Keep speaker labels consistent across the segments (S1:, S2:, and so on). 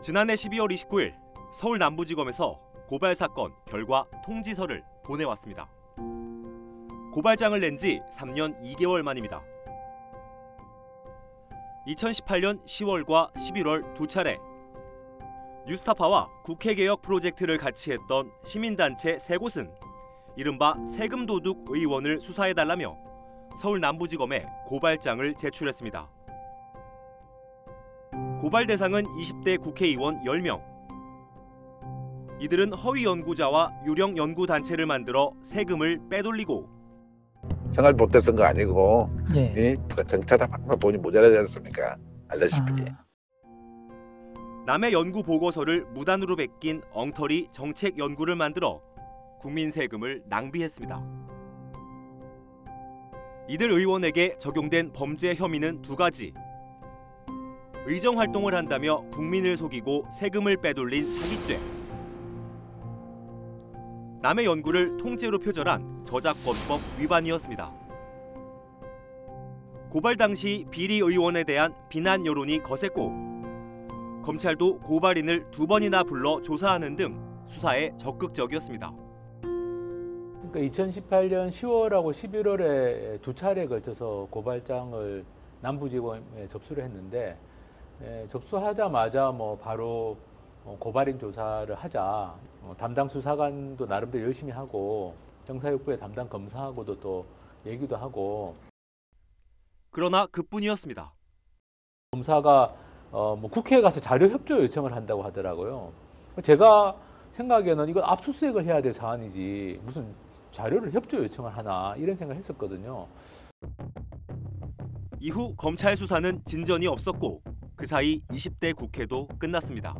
S1: 지난해 12월 29일 서울 남부지검에서 고발 사건 결과 통지서를 보내왔습니다. 고발장을 낸 지 3년 2개월 만입니다. 2018년 10월과 11월 두 차례 뉴스타파와 국회개혁 프로젝트를 같이 했던 시민단체 세 곳은 이른바 세금 도둑 의원을 수사해달라며 서울 남부지검에 고발장을 제출했습니다. 고발 대상은 20대 국회의원 10명. 이들은 허위 연구자와 유령 연구 단체를 만들어 세금을 빼돌리고
S2: 생활 못해 쓴거 아니고
S3: 네.
S2: 이? 그 정찰에 항상 돈이 모자라지 않습니까? 알다시피
S3: 아,
S1: 남의 연구 보고서를 무단으로 베낀 엉터리 정책 연구를 만들어 국민 세금을 낭비했습니다. 이들 의원에게 적용된 범죄 혐의는 두 가지. 의정 활동을 한다며 국민을 속이고 세금을 빼돌린 사기죄. 남의 연구를 통째로 표절한 저작권법 위반이었습니다. 고발 당시 비리 의원에 대한 비난 여론이 거셌고 검찰도 고발인을 두 번이나 불러 조사하는 등 수사에 적극적이었습니다.
S4: 그러니까 2018년 10월하고 11월에 두 차례에 걸쳐서 고발장을 남부지검에 접수를 했는데 에, 접수하자마자 뭐 바로 어, 고발인 조사를 하자 어, 담당 수사관도 나름대로 열심히 하고 형사육부의 담당 검사하고도 또 얘기도 하고
S1: 그러나 그뿐이었습니다.
S4: 검사가 어, 뭐 국회에 가서 자료 협조 요청을 한다고 하더라고요. 제가 생각에는 이건 압수수색을 해야 될 사안이지 무슨 자료를 협조 요청을 하나 이런 생각을 했었거든요.
S1: 이후 검찰 수사는 진전이 없었고 그 사이 20대 국회도 끝났습니다.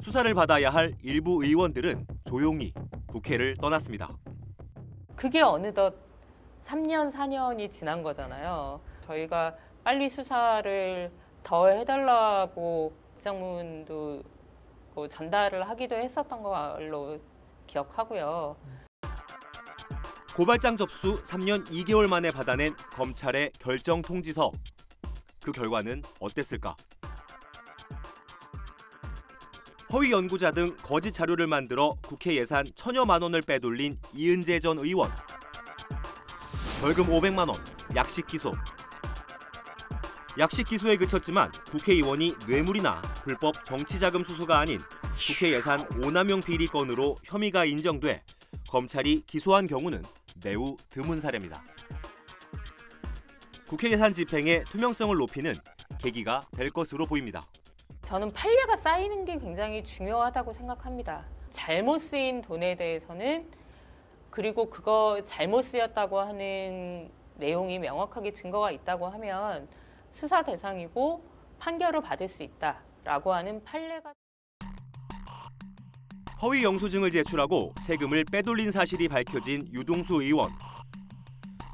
S1: 수사를 받아야 할 일부 의원들은 조용히 국회를 떠났습니다.
S5: 그게 어느덧 3년, 4년이 지난 거잖아요. 저희가 빨리 수사를 더 해달라고 입장문도 뭐 전달을 하기도 했었던 걸로 기억하고요.
S1: 고발장 접수 3년 2개월 만에 받아낸 검찰의 결정 통지서. 그 결과는 어땠을까? 허위 연구자 등 거짓 자료를 만들어 국회 예산 천여만 원을 빼돌린 이은재 전 의원. 벌금 500만 원, 약식 기소. 약식 기소에 그쳤지만 국회의원이 뇌물이나 불법 정치자금 수수가 아닌 국회 예산 오남용 비리 건으로 혐의가 인정돼 검찰이 기소한 경우는 매우 드문 사례입니다. 국회 예산 집행의 투명성을 높이는 계기가 될 것으로 보입니다.
S5: 저는 판례가 쌓이는 게 굉장히 중요하다고 생각합니다. 잘못 쓰인 돈에 대해서는 그리고 그거 잘못 쓰였다고 하는 내용이 명확하게 증거가 있다고 하면 수사 대상이고 판결을 받을 수 있다라고 하는 판례가
S1: 허위 영수증을 제출하고 세금을 빼돌린 사실이 밝혀진 유동수 의원.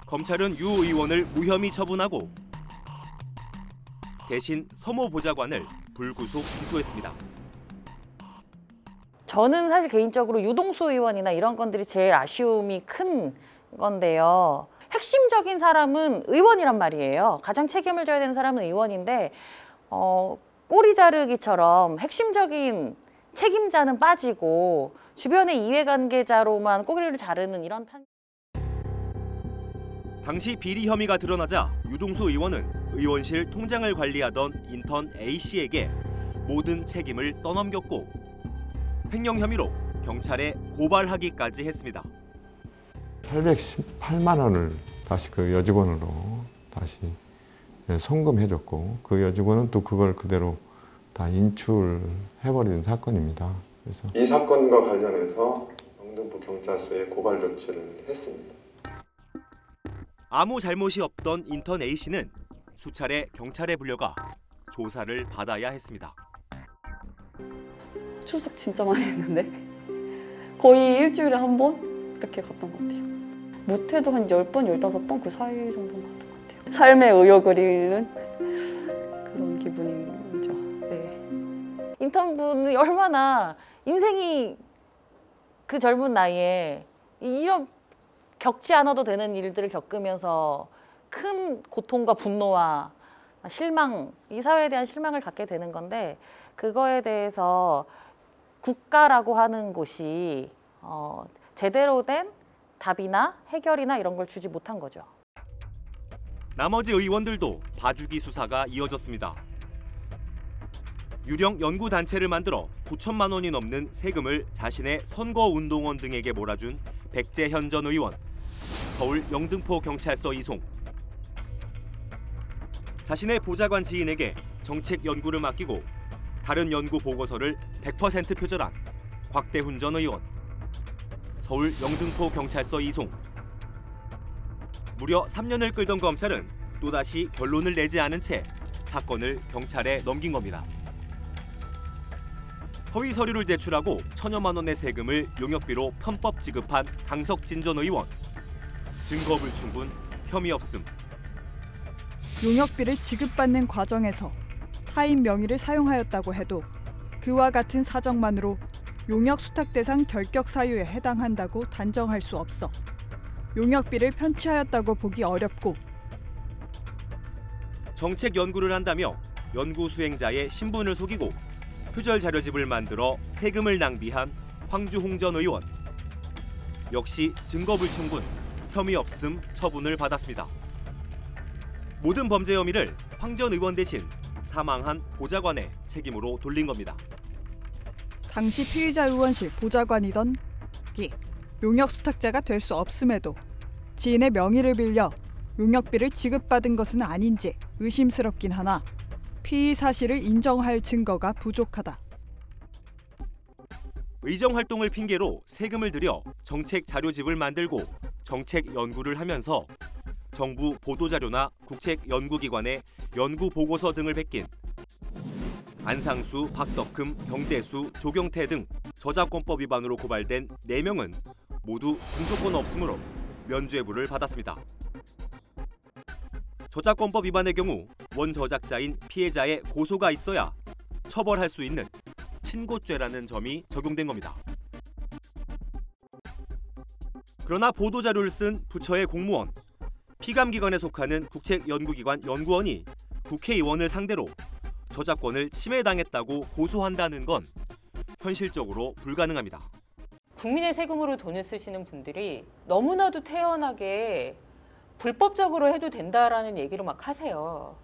S1: 검찰은 유 의원을 무혐의 처분하고 대신 서모 보좌관을 불구속 기소했습니다.
S3: 저는 사실 개인적으로 유동수 의원이나 이런 건들이 제일 아쉬움이 큰 건데요. 핵심적인 사람은 의원이란 말이에요. 가장 책임을 져야 되는 사람은 의원인데 어, 꼬리 자르기처럼 핵심적인 책임자는 빠지고 주변의 이해관계자로만 꼬리를 자르는 이런 판.
S1: 당시 비리 혐의가 드러나자 유동수 의원은 의원실 통장을 관리하던 인턴 A 씨에게 모든 책임을 떠넘겼고 횡령 혐의로 경찰에 고발하기까지 했습니다.
S6: 818만 원을 다시 그 여직원으로 다시 예, 송금해줬고 그 여직원은 또 그걸 그대로 다 인출해버리는 사건입니다. 그래서
S7: 이 사건과 관련해서 영등포 경찰서에 고발 조치를 했습니다.
S1: 아무 잘못이 없던 인턴 A 씨는 수차례 경찰에 불려가 조사를 받아야 했습니다.
S8: 출석 진짜 많이 했는데 거의 일주일에 한 번 이렇게 갔던 것 같아요. 못해도 한 10번, 15번 그 사이 정도는 갔던 것 같아요. 삶의 의욕 그리는 그런 기분이죠. 네.
S3: 인턴분이 얼마나 인생이 그 젊은 나이에 이런 겪지 않아도 되는 일들을 겪으면서 큰 고통과 분노와 실망, 이 사회에 대한 실망을 갖게 되는 건데 그거에 대해서 국가라고 하는 곳이 어, 제대로 된 답이나 해결이나 이런 걸 주지 못한 거죠.
S1: 나머지 의원들도 봐주기 수사가 이어졌습니다. 유령 연구 단체를 만들어 9천만 원이 넘는 세금을 자신의 선거 운동원 등에게 몰아준 백재현 전 의원. 서울 영등포 경찰서 이송. 자신의 보좌관 지인에게 정책 연구를 맡기고 다른 연구 보고서를 100% 표절한 곽대훈 전 의원. 서울 영등포 경찰서 이송. 무려 3년을 끌던 검찰은 또다시 결론을 내지 않은 채 사건을 경찰에 넘긴 겁니다. 허위 서류를 제출하고 천여만 원의 세금을 용역비로 편법 지급한 강석진 전 의원. 증거 불충분, 혐의 없음.
S9: 용역비를 지급받는 과정에서 타인 명의를 사용하였다고 해도 그와 같은 사정만으로 용역 수탁 대상 결격 사유에 해당한다고 단정할 수 없어 용역비를 편취하였다고 보기 어렵고
S1: 정책 연구를 한다며 연구 수행자의 신분을 속이고 표절 자료집을 만들어 세금을 낭비한 황주홍 전 의원. 역시 증거 불충분, 혐의 없음 처분을 받았습니다. 모든 범죄 혐의를 황 전 의원 대신 사망한 보좌관의 책임으로 돌린 겁니다.
S9: 당시 피의자 의원실 보좌관이던 기 용역 수탁자가 될 수 없음에도 지인의 명의를 빌려 용역비를 지급받은 것은 아닌지 의심스럽긴 하나 피의 사실을 인정할 증거가 부족하다.
S1: 의정 활동을 핑계로 세금을 들여 정책 자료집을 만들고 정책 연구를 하면서 정부 보도 자료나 국책 연구기관의 연구 보고서 등을 베낀 안상수, 박덕흠, 경대수, 조경태 등 저작권법 위반으로 고발된 4명은 모두 공소권 없음으로 면죄부를 받았습니다. 저작권법 위반의 경우 원 저작자인 피해자의 고소가 있어야 처벌할 수 있는 친고죄라는 점이 적용된 겁니다. 그러나 보도 자료를 쓴 부처의 공무원, 피감기관에 속하는 국책연구기관 연구원이 국회의원을 상대로 저작권을 침해당했다고 고소한다는 건 현실적으로 불가능합니다.
S5: 국민의 세금으로 돈을 쓰시는 분들이 너무나도 태연하게 불법적으로 해도 된다라는 얘기를 막 하세요.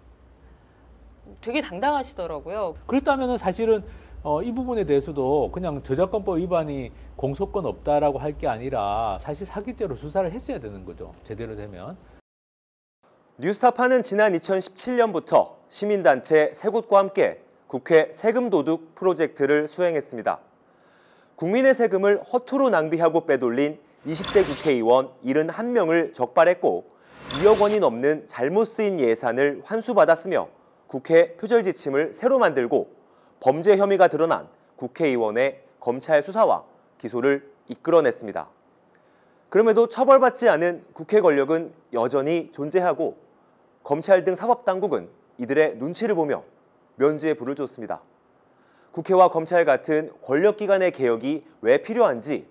S5: 되게 당당하시더라고요.
S4: 그렇다면 사실은 어, 이 부분에 대해서도 그냥 저작권법 위반이 공소권 없다라고 할 게 아니라 사실 사기죄로 수사를 했어야 되는 거죠. 제대로 되면.
S1: 뉴스타파는 지난 2017년부터 시민단체 세 곳과 함께 국회 세금 도둑 프로젝트를 수행했습니다. 국민의 세금을 허투루 낭비하고 빼돌린 20대 국회의원 71명을 적발했고 2억 원이 넘는 잘못 쓰인 예산을 환수받았으며 국회 표절 지침을 새로 만들고 범죄 혐의가 드러난 국회의원의 검찰 수사와 기소를 이끌어냈습니다. 그럼에도 처벌받지 않은 국회 권력은 여전히 존재하고 검찰 등 사법당국은 이들의 눈치를 보며 면죄에 불을 줬습니다. 국회와 검찰 같은 권력기관의 개혁이 왜 필요한지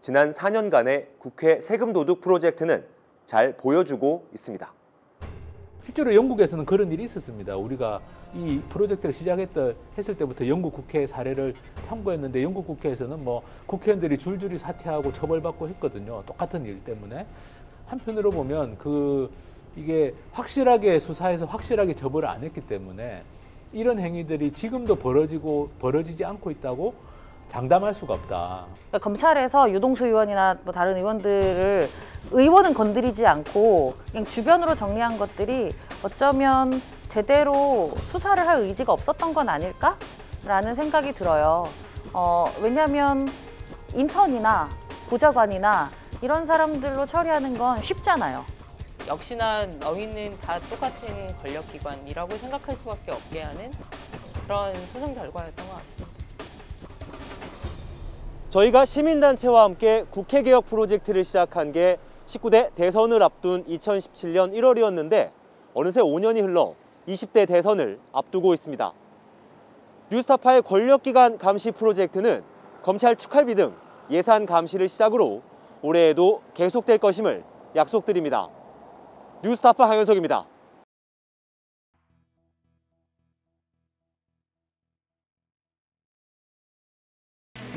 S1: 지난 4년간의 국회 세금 도둑 프로젝트는 잘 보여주고 있습니다.
S4: 실제로 영국에서는 그런 일이 있었습니다. 우리가 이 프로젝트를 시작했던 했을 때부터 영국 국회 사례를 참고했는데 영국 국회에서는 뭐 국회의원들이 줄줄이 사퇴하고 처벌받고 했거든요. 똑같은 일 때문에 한편으로 보면 그 이게 확실하게 수사해서 확실하게 처벌을 안 했기 때문에 이런 행위들이 지금도 벌어지고 벌어지지 않고 있다고 장담할 수가 없다.
S3: 그러니까 검찰에서 유동수 의원이나 뭐 다른 의원들을 의원은 건드리지 않고 그냥 주변으로 정리한 것들이 어쩌면 제대로 수사를 할 의지가 없었던 건 아닐까라는 생각이 들어요. 어, 왜냐하면 인턴이나 보좌관이나 이런 사람들로 처리하는 건 쉽잖아요.
S5: 역시나 너희는 다 똑같은 권력기관이라고 생각할 수밖에 없게 하는 그런 소송 결과였던 것 같아요.
S1: 저희가 시민단체와 함께 국회 개혁 프로젝트를 시작한 게 19대 대선을 앞둔 2017년 1월이었는데 어느새 5년이 흘러 20대 대선을 앞두고 있습니다. 뉴스타파의 권력기관 감시 프로젝트는 검찰 특활비 등 예산 감시를 시작으로 올해에도 계속될 것임을 약속드립니다. 뉴스타파 강현석입니다.